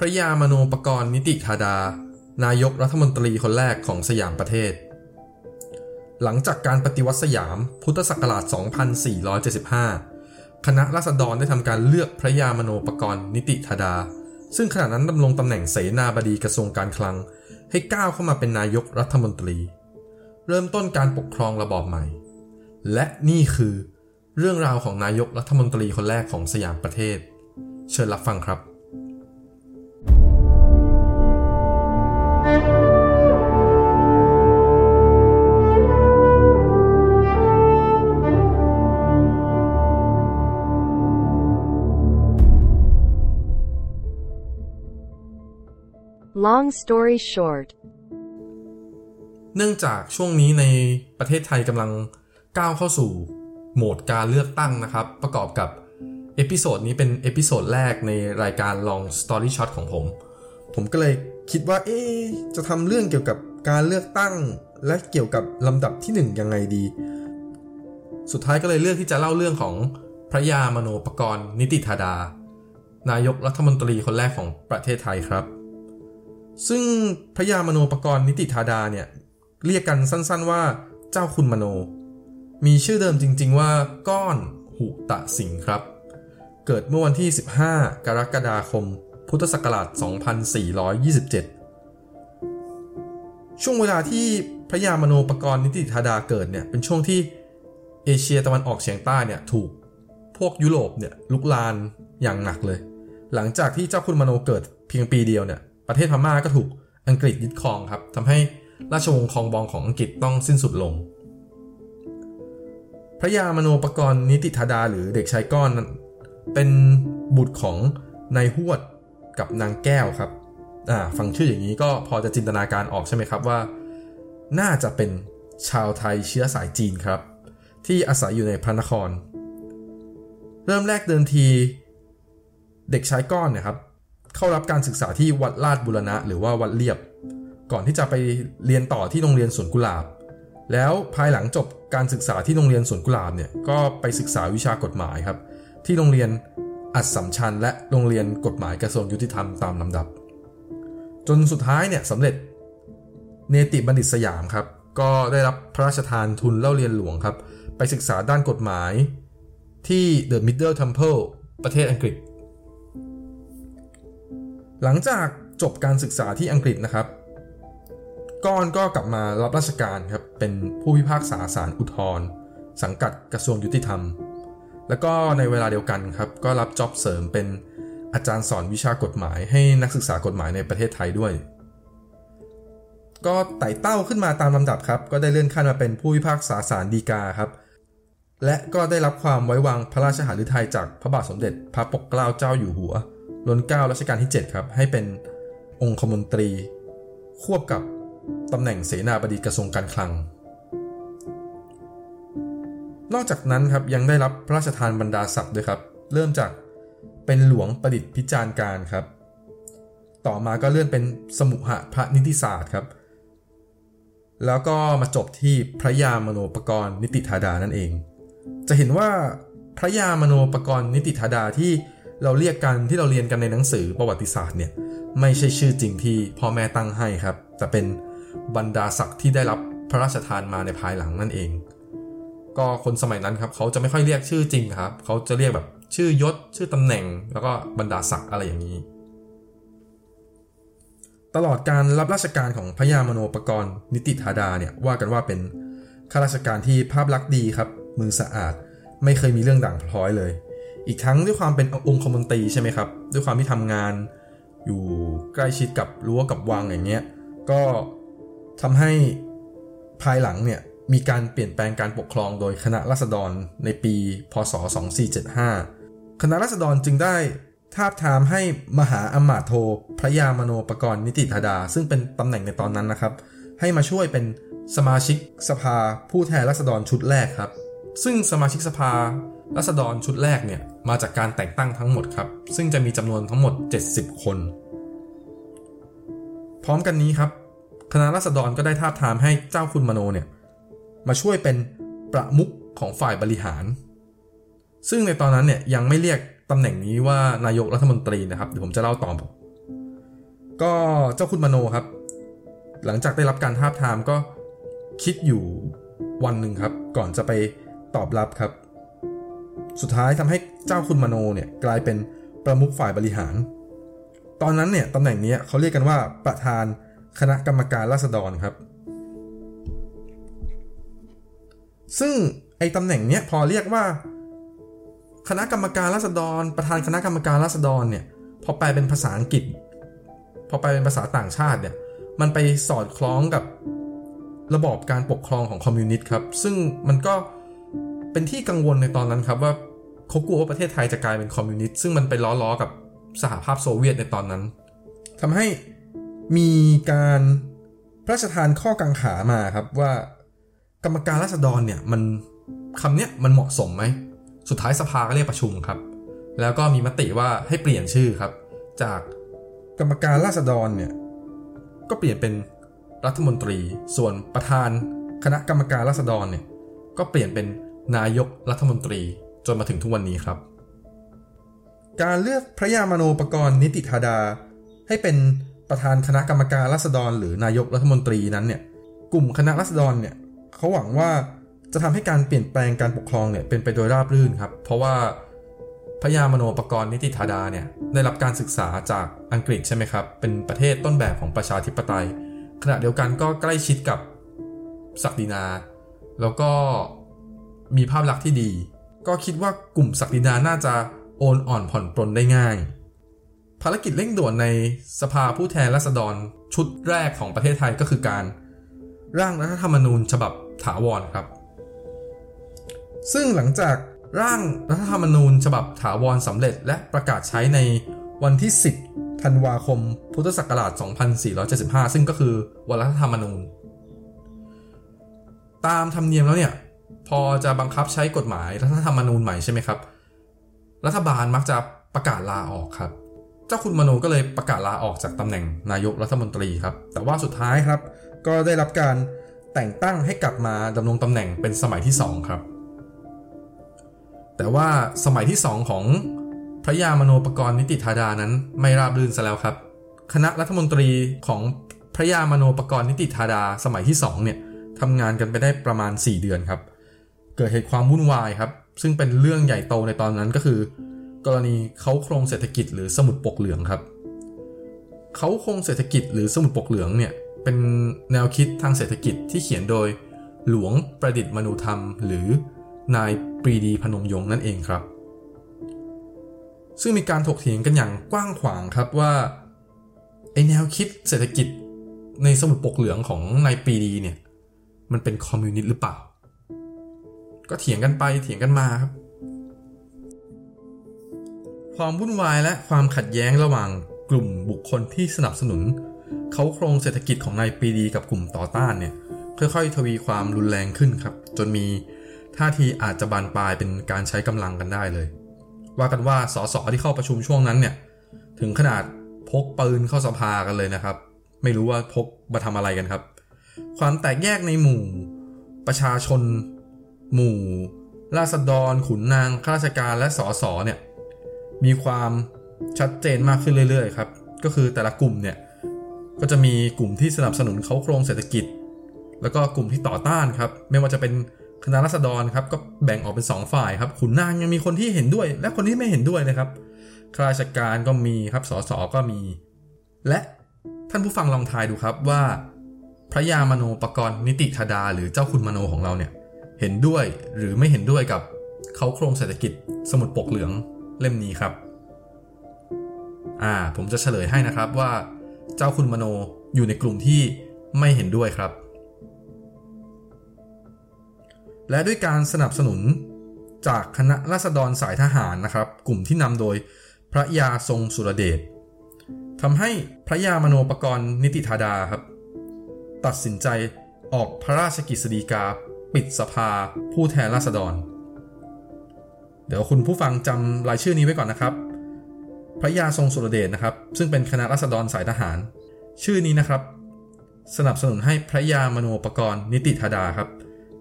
พระยามโนปกรณ์นิติธาดา นายกรัฐมนตรีคนแรกของสยามประเทศ หลังจากการปฏิวัติสยามพุทธศักราช 2475 คณะราษฎรได้ทำการเลือกพระยามโนปกรณ์นิติธาดา ซึ่งขณะนั้นดำรงตำแหน่งเสนาบดีกระทรวงการคลัง ให้ก้าวเข้ามาเป็นนายกรัฐมนตรี เริ่มต้นการปกครองระบอบใหม่ และนี่คือ เรื่องราวของนายกรัฐมนตรีคนแรกของสยามประเทศ เชิญรับฟังครับ Long story short, เนื่องจากช่วงนี้ในประเทศไทยกำลังก้าวเข้าสู่โหมดการเลือกตั้งนะครับ ประกอบกับ episode นี้เป็น episode แรกในรายการ Long Story Short ของผม ผมก็เลยคิดว่า เอ๊จะทำเรื่องเกี่ยวกับการเลือกตั้ง และเกี่ยวกับลำดับที่หนึ่งยังไงดี สุดท้ายก็เลยเลือกที่จะเล่าเรื่องของพระยามโนปกรณ์นิติธาดา นายกรัฐมนตรีคนแรกของประเทศไทยครับ ซึ่งพระยามโนปกรณ์นิติธาดาเนี่ยเรียกกันสั้นๆว่าเจ้าคุณมโน มีชื่อเดิมจริง ๆ ว่าก้อนหุตะสิงครับ เกิดเมื่อวันที่ 15 กรกฎาคม พุทธศักราช 2427 ช่วงเวลาที่พระยามโนปกรณ์นิติธาดาเกิดเนี่ยเป็นช่วงที่เอเชียตะวันออกเฉียงใต้เนี่ยถูกพวกยุโรปเนี่ยลุกลานอย่างหนักเลย หลังจากที่เจ้าคุณมโนเกิดเพียงปีเดียวเนี่ย ประเทศพม่าก็ถูกอังกฤษยึดครองครับทำให้ราชวงศ์คองบองของอังกฤษต้องสิ้นสุดลง พระยามโนปกรณ์นิติธาดาหรือเด็กชายก้อนเป็นบุตรของนายหวดกับนางแก้วครับอ่าฟังชื่ออย่างนี้ก็พอจะจินตนาการออกใช่ไหมครับว่า น่าจะเป็นชาวไทยเชื้อสายจีนครับ ที่อาศัยอยู่ในพระนคร เริ่มแรกเดิมที เด็กชายก้อนเนี่ยครับ เข้ารับการศึกษาที่วัดลาดบุรณะ หรือว่าวัดเลียบ ก่อนที่จะไปเรียนต่อที่โรงเรียนสวนกุหลาบ แล้วภายหลังจบการศึกษาที่โรงเรียนสวนกุหลาบเนี่ยก็ไปศึกษาวิชากฎหมายครับ ที่โรงเรียนอัดสัมชัญและโรงเรียนกฎหมายกระทรวงยุติธรรมตามลำดับ จนสุดท้ายเนี่ยสำเร็จเนติบัณฑิตสยามครับ ก็ได้รับพระราชทานทุนเล่าเรียนหลวงครับ ไปศึกษาด้านกฎหมายที่ The Middle Temple ประเทศอังกฤษ หลังจากจบการศึกษาที่อังกฤษนะครับ ก้อนก็กลับมารับราชการครับ เป็นผู้พิพากษาศาลอุทธร์สังกัดกระทรวงยุติธรรม แล้วก็ในเวลาเดียวกันครับ ก็รับจ็อบเสริมเป็นอาจารย์สอนวิชากฎหมาย ให้นักศึกษากฎหมายในประเทศไทยด้วย ก็ไต่เต้าขึ้นมาตามลำดับครับ ก็ได้เลื่อนขั้นมาเป็นผู้พิพากษาศาลฎีกาครับและก็ได้รับความไว้วางพระราชหฤทัยจากพระบาทสมเด็จพระปกเกล้าเจ้าอยู่หัว รัชการัชกาลที่ 7 ครับ ให้เป็นองคมนตรี ควบกับตำแหน่งเสนาบดีกระทรวงการคลัง นอกจากนั้นครับยังได้รับพระราชทานบรรดาศักดิ์ด้วยครับ เริ่มจากเป็นหลวงประดิษฐ์พิจารณการครับ ต่อมาก็เลื่อนเป็นสมุหะพระนิติศาสตร์ครับ แล้วก็มาจบที่พระยามโนปกรณ์นิติธาดานั่นเอง จะเห็นว่าพระยามโนปกรณ์นิติธาดาที่ เราเรียกกันที่เราเรียนกันในหนังสือประวัติศาสตร์เนี่ยไม่ใช่ชื่อจริงที่พ่อแม่ตั้งให้ครับ แต่เป็นบรรดาศักดิ์ที่ได้รับพระราชทานมาในภายหลังนั่นเอง ก็คนสมัยนั้นครับเขาจะไม่ค่อยเรียกชื่อจริงครับ เขาจะเรียกแบบชื่อยศ ชื่อตำแหน่ง แล้วก็บรรดาศักดิ์อะไรอย่างนี้ ตลอดการรับราชการของพระยามโนปกรณ์ นิติธาดาเนี่ยว่ากันว่าเป็นข้าราชการที่ภาพลักษณ์ดีครับมือสะอาด ไม่เคยมีเรื่องด่างพร้อยเลย อีกทั้งด้วยความเป็นองคมนตรีใช่ไหมครับ ด้วยความที่ทำงานอยู่ใกล้ชิดกับรั้วกับวังอย่างเงี้ย ก็ทำให้ภายหลังเนี่ยมีการเปลี่ยนแปลงการปกครองโดยคณะรัษฎรในปี พศ 2475 คณะรัษฎรจึงได้ทาบทามให้มหาอมาตโทพระยามโนปกรณ์นิติธาดา ซึ่งเป็นตำแหน่งในตอนนั้นนะครับ ให้มาช่วยเป็นสมาชิกสภาผู้แทนรัษฎรชุดแรกครับ ซึ่งสมาชิกสภา รัษฎรชุดแรกเนี่ยมาจากการแต่งตั้งทั้งหมดครับ ซึ่งจะมีจำนวนทั้งหมด 70 คน พร้อมกันนี้ครับคณะรัษฎรก็ได้ทาบทามให้เจ้าคุณมโนเนี่ยมาช่วยเป็นประมุขของฝ่ายบริหาร ซึ่งในตอนนั้นเนี่ยยังไม่เรียกตำแหน่งนี้ว่านายกรัฐมนตรีนะครับเดี๋ยวผมจะเล่าต่อก็เจ้าคุณมโนครับ หลังจากได้รับการทาบทามก็คิดอยู่วันหนึ่งครับ ก่อนจะไปตอบรับครับ สุดท้ายทำให้เจ้าคุณมโนเนี่ยกลายเป็นประมุขฝ่ายบริหาร ตอนนั้นเนี่ยตำแหน่งนี้เขาเรียกกันว่าประธานคณะกรรมการราษฎรครับ ซึ่งไอ้ตำแหน่งเนี้ยพอเรียกว่า คณะกรรมการราษฎร ประธานคณะกรรมการราษฎรเนี่ยพอแปลเป็นภาษาอังกฤษ พอแปลเป็นภาษาต่างชาติเนี่ยมันไปสอดคล้องกับระบอบการปกครองของคอมมิวนิสต์ครับ ซึ่งมันก็เป็นที่กังวลในตอนนั้นครับว่า เขากลัวว่าประเทศไทยจะกลายเป็นคอมมิวนิสต์ซึ่งมันไปล้อๆกับสหภาพโซเวียตในตอนนั้นทำให้มีการพระราชทานข้อกังขามาครับว่า กรรมการราษฎรเนี่ยมันคำเนี้ยมันเหมาะสมไหม สุดท้ายสภาก็เรียกประชุมครับ แล้วก็มีมติว่าให้เปลี่ยนชื่อครับ จากกรรมการราษฎรเนี่ยก็เปลี่ยนเป็นรัฐมนตรี ส่วนประธานคณะกรรมการราษฎรเนี่ยก็เปลี่ยนเป็นนายกรัฐมนตรี จนมาถึงทุกวันนี้ครับ การเลือกพระยามโนปกรณ์นิติธาดา ให้เป็นประธานคณะกรรมการราษฎร หรือนายกรัฐมนตรีนั้นเนี่ยกลุ่มคณะราษฎรเนี่ยเขาหวังว่าจะทำให้การเปลี่ยนแปลงการปกครองเนี่ยเป็นไปโดยราบรื่นครับ เพราะว่าพระยามโนปกรณ์นิติธาดาเนี่ยได้รับการศึกษาจากอังกฤษใช่ไหมครับ เป็นประเทศต้นแบบของประชาธิปไตย ขณะเดียวกันก็ใกล้ชิดกับศักดินา แล้วก็มีภาพลักษณ์ที่ดี ก็คิดว่ากลุ่มศักดินาน่าจะโอนอ่อนผ่อนปลนได้ง่าย ภารกิจเร่งด่วนในสภาผู้แทนราษฎรชุดแรกของประเทศไทยก็คือการ ร่างรัฐธรรมนูญฉบับถาวรครับ ซึ่งหลังจากร่างรัฐธรรมนูญฉบับถาวรสำเร็จและประกาศใช้ในวันที่ 10 ธันวาคม พุทธศักราช 2475 ซึ่งก็คือวันรัฐธรรมนูญ ตามธรรมเนียมแล้วเนี่ย พอจะบังคับใช้กฎหมายรัฐธรรมนูญใหม่ใช่ไหมครับ รัฐบาลมักจะประกาศลาออกครับ เจ้าคุณมโนก็เลยประกาศลาออกจากตำแหน่งนายกรัฐมนตรีครับ แต่ว่าสุดท้ายครับ ก็ได้รับการแต่งตั้งให้กลับมาดำรงตำแหน่งเป็นสมัยที่ 2 ครับ แต่ว่าสมัยที่ 2 ของพระยามโนปกรณ์นิติธาดานั้นไม่ราบรื่นซะแล้วครับ คณะรัฐมนตรีของพระยามโนปกรณ์นิติธาดาสมัยที่2เนี่ยทำงานกันไปได้ประมาณ 4 เดือนครับ เกิดเหตุความวุ่นวายครับ ซึ่งเป็นเรื่องใหญ่โตในตอนนั้นก็คือ กรณีเขาโครงเศรษฐกิจหรือสมุดปกเหลืองครับเขาโครงเศรษฐกิจหรือสมุดปกเหลืองเนี่ยเป็นแนวคิดทางเศรษฐกิจที่เขียนโดยหลวงประดิษฐ์มนุธรรม หรือนายปรีดีพนมยงค์นั่นเองครับ ซึ่งมีการถกเถียงกันอย่างกว้างขวางครับว่าไอแนวคิดเศรษฐกิจในสมุดปกเหลืองของนายปรีดีเนี่ยมันเป็นคอมมิวนิสต์หรือเปล่า ก็เถียงกันไปเถียงกันมาครับ ความวุ่นวายและความขัดแย้งระหว่างกลุ่มบุคคลที่สนับสนุน เขาโครงเศรษฐกิจของนายปรีดีกับกลุ่มต่อต้านเนี่ยค่อยๆ ทวีความรุนแรงขึ้นครับ จนมีท่าทีอาจจะบานปลายเป็นการใช้กำลังกันได้เลย ว่ากันว่าสสที่เข้าประชุมช่วงนั้นเนี่ยถึงขนาดพกปืนเข้าสภากันเลยนะครับ ไม่รู้ว่าพกมาทำอะไรกันครับ ความแตกแยกในหมู่ประชาชน หมู่ราษฎรขุนนางข้าราชการและสสเนี่ยมีความชัดเจนมากขึ้นเรื่อยๆครับก็คือแต่ละกลุ่มเนี่ยก็จะมีกลุ่มที่สนับสนุนเขาโครงเศรษฐกิจ แล้วก็กลุ่มที่ต่อต้านครับ ไม่ว่าจะเป็นคณะรัษฎรครับก็แบ่งออกเป็น 2 ฝ่ายครับขุนนางยังมีคนที่เห็นด้วย และคนที่ไม่เห็นด้วยนะครับข้าราชการก็มีครับสสก็มี และท่านผู้ฟังลองทายดูครับว่า พระยามโนปกรณ์นิติธาดา หรือเจ้าคุณมโนของเราเนี่ย เห็นด้วยหรือไม่เห็นด้วยกับเขาโครงเศรษฐกิจสมุดปกเหลืองเล่มนี้ครับ อ่าผมจะเฉลยให้นะครับว่าเจ้าคุณมโนอยู่ในกลุ่มที่ไม่เห็นด้วยครับ และด้วยการสนับสนุนจากคณะราษฎรสายทหารนะครับ กลุ่มที่นำโดยพระยาทรงสุรเดชทำให้พระยามโนปกรณ์นิติธาดาครับ ตัดสินใจออกพระราชกิจสีกา ปิดสภาผู้แทนราษฎร เดี๋ยวคุณผู้ฟังจำรายชื่อนี้ไว้ก่อนนะครับ พระยาทรงสุรเดชนะครับ ซึ่งเป็นคณะราษฎรสายทหาร ชื่อนี้นะครับ สนับสนุนให้พระยามโนปกรณ์นิติธาดาครับ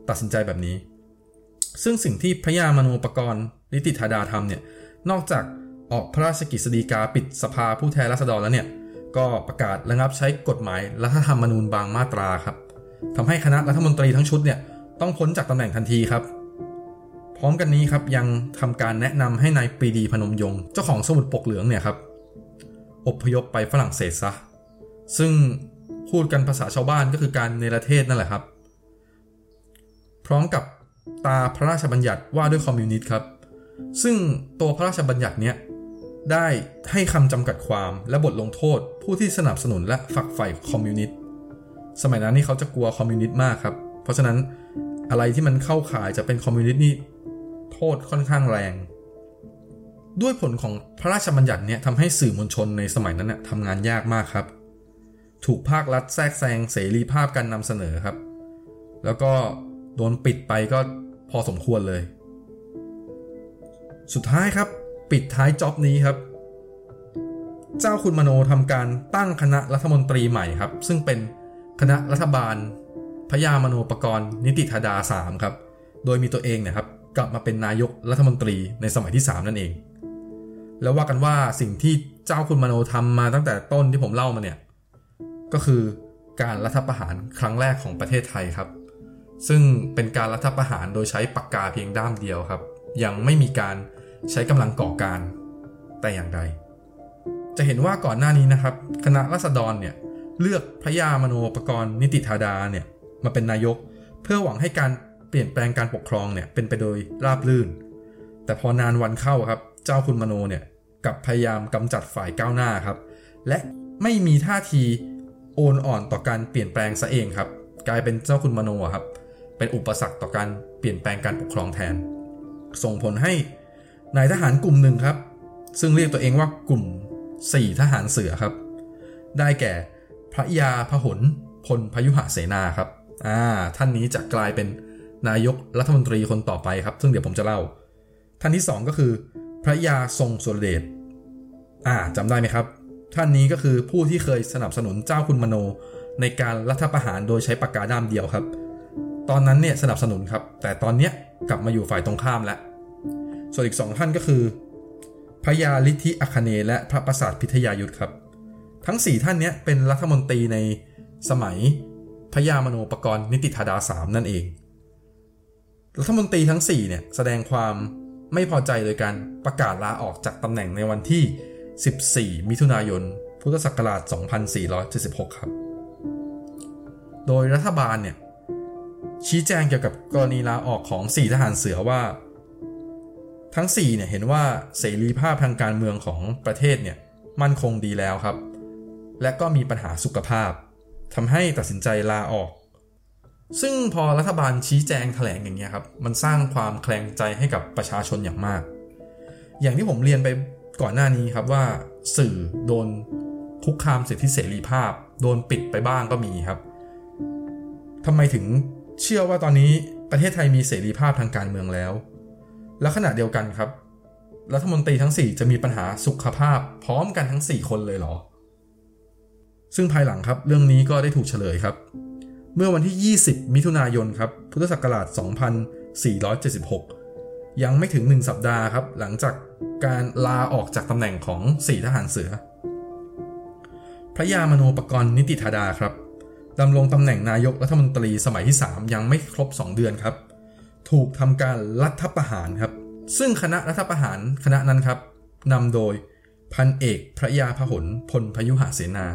ตัดสินใจแบบนี้ ซึ่งสิ่งที่พระยามโนปกรณ์นิติธาดาทำเนี่ยนอกจากออกพระราชกิจสีกาปิดสภาผู้แทนราษฎรแล้วเนี่ยก็ประกาศระงับใช้กฎหมายรัฐธรรมนูญบางมาตราครับทำให้คณะรัฐมนตรีทั้งชุดเนี่ย ต้องพ้นจากตำแหน่งทันทีครับ พร้อมกันนี้ครับยังทำการแนะนำให้นายปรีดีพนมยงค์เจ้าของสมุดปกเหลืองเนี่ยครับอพยพไปฝรั่งเศสซะ ซึ่งพูดกันภาษาชาวบ้านก็คือการเนประเทศนั่นแหละครับ พร้อมกับตราพระราชบัญญัติว่าด้วยคอมมิวนิสต์ครับ ซึ่งตัวพระราชบัญญัติเนี้ยได้ให้คำจำกัดความและบทลงโทษ ผู้ที่สนับสนุนและฝักใฝ่คอมมิวนิสต์ สมัยนั้นนี่เขาจะกลัวคอมมิวนิสต์มากครับ เพราะฉะนั้น อะไรที่มันเข้าข่ายจะเป็นคอมมิวนิสต์นี่โทษค่อนข้างแรง ด้วยผลของพระราชบัญญัติเนี่ยทำให้สื่อมวลชนในสมัยนั้นเนี่ยทำงานยากมากครับ ถูกภาครัฐแทรกแซงเสรีภาพการนำเสนอครับ แล้วก็โดนปิดไปก็พอสมควรเลย สุดท้ายครับปิดท้ายจ็อบนี้ครับ เจ้าคุณมโนทำการตั้งคณะรัฐมนตรีใหม่ครับ ซึ่งเป็นคณะรัฐบาล พญามโนปกรณ์นิติธาดา3ครับ โดยมีตัวเองเนี่ยครับกลับมาเป็นนายกรัฐมนตรีในสมัยที่ 3 นั่นเอง แล้วว่ากันว่าสิ่งที่เจ้าคุณมโนทำมาตั้งแต่ต้นที่ผมเล่ามาเนี่ย ก็คือการรัฐประหารครั้งแรกของประเทศไทยครับ ซึ่งเป็นการรัฐประหารโดยใช้ปากกาเพียงด้ามเดียวครับ ยังไม่มีการใช้กำลังก่อการแต่อย่างใดจะเห็นว่าก่อนหน้านี้นะครับ คณะรัษฎรเนี่ยเลือกพระยามโนปกรณ์นิติธาดาเนี่ย มาเป็นนายก เพื่อหวังให้การเปลี่ยนแปลงการปกครองเนี่ยเป็นไปโดยราบรื่น แต่พอนานวันเข้าครับ เจ้าคุณมโนเนี่ยกับพยายามกำจัดฝ่ายก้าวหน้าครับ และไม่มีท่าทีโอนอ่อนต่อการเปลี่ยนแปลงซะเองครับ กลายเป็นเจ้าคุณมโนครับ เป็นอุปสรรคต่อการเปลี่ยนแปลงการปกครองแทน ส่งผลให้นายทหารกลุ่มหนึ่งครับ ซึ่งเรียกตัวเองว่ากลุ่ม4ทหารเสือครับ ได้แก่พระยาพหลพลพยุหเสนาครับ อ่าท่านนี้จะกลายเป็นนายกรัฐมนตรีคนต่อไปครับ ซึ่งเดี๋ยวผมจะเล่า ท่านที่ 2 ก็คือ พระยาทรงสุรเดชอ่าจำได้ไหมครับ ท่านนี้ก็คือผู้ที่เคยสนับสนุนเจ้าคุณมโน ในการรัฐประหารโดยใช้ปากกาด้ามเดียวครับ ตอนนั้นเนี่ยสนับสนุนครับ แต่ตอนเนี้ยกลับมาอยู่ฝ่ายตรงข้ามแล้วส่วนอีกสองท่านก็คือ พระยาลิทธิอัคเนและพระประสาทพิทยายุทธครับ ทั้ง 4 ท่านนี้เป็นรัฐมนตรีในสมัย พยามโนปกรณ์นิติธาดาสามนั่นเอง รัฐมนตรีทั้ง 4 เนี่ย แสดงความไม่พอใจโดยการประกาศลาออกจากตำแหน่งในวันที่ 14 มิถุนายน พุทธศักราช 2476 ครับ โดยรัฐบาลเนี่ย ชี้แจงเกี่ยวกับกรณีลาออกของ 4 ทหารเสือว่า ทั้ง 4 เนี่ยเห็นว่าเสรีภาพทางการเมืองของประเทศเนี่ย มั่นคงดีแล้วครับ และก็มีปัญหาสุขภาพ ทำให้ตัดสินใจลาออก ซึ่งพอรัฐบาลชี้แจงแถลงอย่างเงี้ยครับ มันสร้างความแคลงใจให้กับประชาชนอย่างมาก อย่างที่ผมเรียนไปก่อนหน้านี้ครับว่าสื่อโดนคุกคามสิทธิเสรีภาพ โดนปิดไปบ้างก็มีครับทำไมถึงเชื่อว่าตอนนี้ประเทศไทยมีเสรีภาพทางการเมืองแล้ว และขณะเดียวกันครับ รัฐมนตรีทั้ง 4 จะมีปัญหาสุขภาพพร้อมกันทั้ง 4 คนเลยเหรอ ซึ่งภายหลังครับเรื่องนี้ก็ได้ถูกเฉลยครับ เมื่อวันที่ 20 มิถุนายนครับพุทธศักราช 2476 ยังไม่ถึง 1 สัปดาห์ครับ หลังจากการลาออกจากตำแหน่งของ4ทหารเสือ พระยามโนปกรณ์นิติธาดาครับดำรงตำแหน่งนายกรัฐมนตรีสมัยที่ 3 ยังไม่ครบ 2 เดือนครับ ถูกทำการรัฐประหารครับ ซึ่งคณะรัฐประหารคณะนั้นครับนำโดยพันเอกพระยาพหลพลพยุหเสนา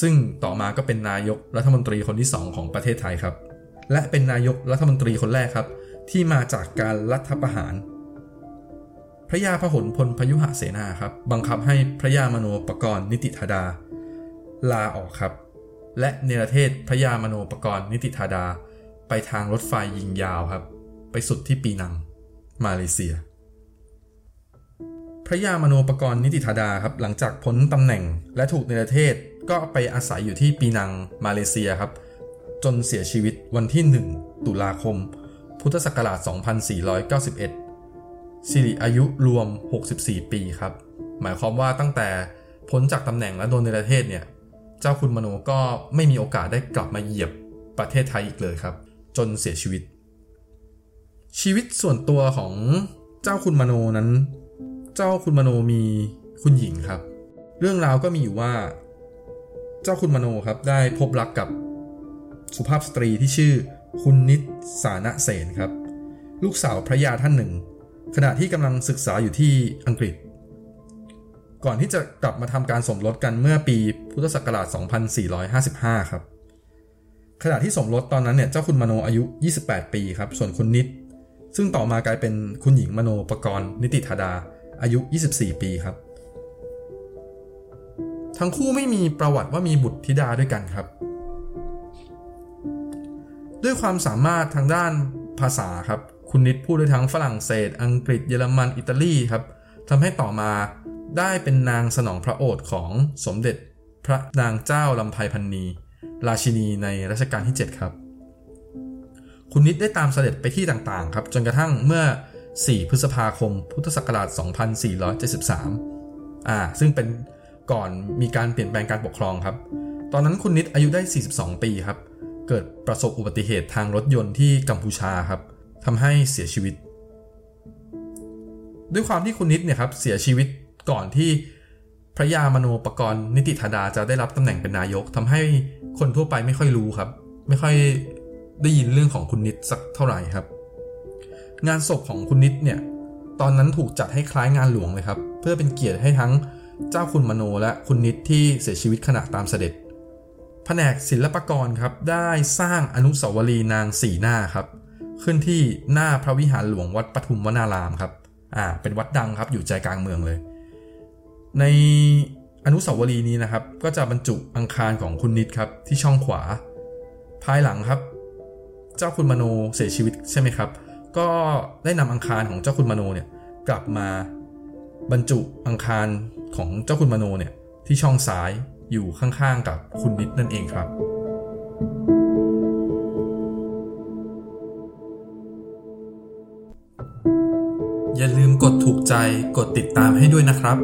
ซึ่งต่อมาก็เป็นนายกรัฐมนตรีคนที่ 2 ของประเทศไทยครับ และเป็นนายกรัฐมนตรีคนแรกครับ ที่มาจากการรัฐประหาร พระยาพหลพลพยุหเสนาครับ บังคับให้พระยามโนปกรณ์นิติธาดา ลาออกครับ และเนรเทศพระยามโนปกรณ์นิติธาดา ไปทางรถไฟยิงยาวครับ ไปสุดที่ปีนัง มาเลเซีย พระยามโนปกรณ์นิติธาดาครับหลังจากพ้นตำแหน่งและถูกเนรเทศ ก็ไปอาศัยอยู่ที่ปีนังมาเลเซียครับ จนเสียชีวิตวันที่ 1 ตุลาคม พุทธศักราช 2491 สิริอายุรวม 64 ปีครับ หมายความว่าตั้งแต่พ้นจากตำแหน่งและโดนเนรเทศเนี่ย เจ้าคุณมโนก็ไม่มีโอกาสได้กลับมาเหยียบประเทศไทยอีกเลยครับ จนเสียชีวิต ชีวิตส่วนตัวของเจ้าคุณมโนนั้น เจ้าคุณมโนมีคุณหญิงครับ เรื่องราวก็มีอยู่ว่า เจ้าคุณมโนครับได้พบรักกับสุภาพสตรีที่ชื่อคุณนิตสานะเสนครับ ลูกสาวพระยาท่านหนึ่ง ขณะที่กำลังศึกษาอยู่ที่อังกฤษ ก่อนที่จะกลับมาทำการสมรสกันเมื่อปีพุทธศักราช 2455 ครับ ขณะที่สมรสตอนนั้นเนี่ยเจ้าคุณมโนอายุ 28 ปีครับ ส่วนคุณนิต ซึ่งต่อมากลายเป็นคุณหญิงมโนปกรณ์นิติธาดาอายุ 24 ปีครับ ทั้งคู่ไม่มีประวัติว่ามีบุตรธิดาด้วยกันครับ ด้วยความสามารถทางด้านภาษาครับ คุณนิดพูดได้ทั้งฝรั่งเศส อังกฤษ เยอรมัน อิตาลีครับทำให้ต่อมาได้เป็นนางสนองพระโอษฐ์ของสมเด็จพระนางเจ้าลำไพพันนี ราชินีในรัชกาลที่ 7 ครับ คุณนิดได้ตามเสด็จไปที่ต่างๆ ครับ จนกระทั่งเมื่อ 4 พฤษภาคม พุทธศักราช 2473 อ่า ซึ่งเป็น ก่อนมีการเปลี่ยนแปลงการปกครองครับ ตอนนั้นคุณนิดอายุได้ 42 ปีครับ เกิดประสบอุบัติเหตุทางรถยนต์ที่กัมพูชาครับทำให้เสียชีวิต ด้วยความที่คุณนิดเนี่ยครับเสียชีวิตก่อนที่พระยามโนปกรณ์นิติธาดาจะได้รับตำแหน่งเป็นนายกทำให้คนทั่วไปไม่ค่อยรู้ครับ ไม่ค่อยได้ยินเรื่องของคุณนิดสักเท่าไหร่ครับ งานศพของคุณนิดเนี่ยตอนนั้นถูกจัดให้คล้ายงานหลวงเลยครับ เพื่อเป็นเกียรติให้ทั้ง เจ้าคุณมโนและคุณนิดที่เสียชีวิตขณะตามเสด็จ แผนกศิลปกรครับได้สร้างอนุสาวรีย์นางสีหน้าครับ ขึ้นที่หน้าพระวิหารหลวงวัดปทุมวนารามครับ อ่า เป็นวัดดังครับอยู่ใจกลางเมืองเลย ในอนุสาวรีย์นี้นะครับ ก็จะบรรจุอังคารของคุณนิดครับที่ช่องขวา ภายหลังครับ เจ้าคุณมโนเสียชีวิตใช่ไหมครับ ก็ได้นำอังคารของเจ้าคุณมโนเนี่ยกลับมาบรรจุอังคาร ของเจ้าคุณมโนเนี่ยที่ช่องซ้ายอยู่ข้างๆกับคุณนิดนั่นเองครับ อย่าลืมกดถูกใจกดติดตามให้ด้วยนะครับ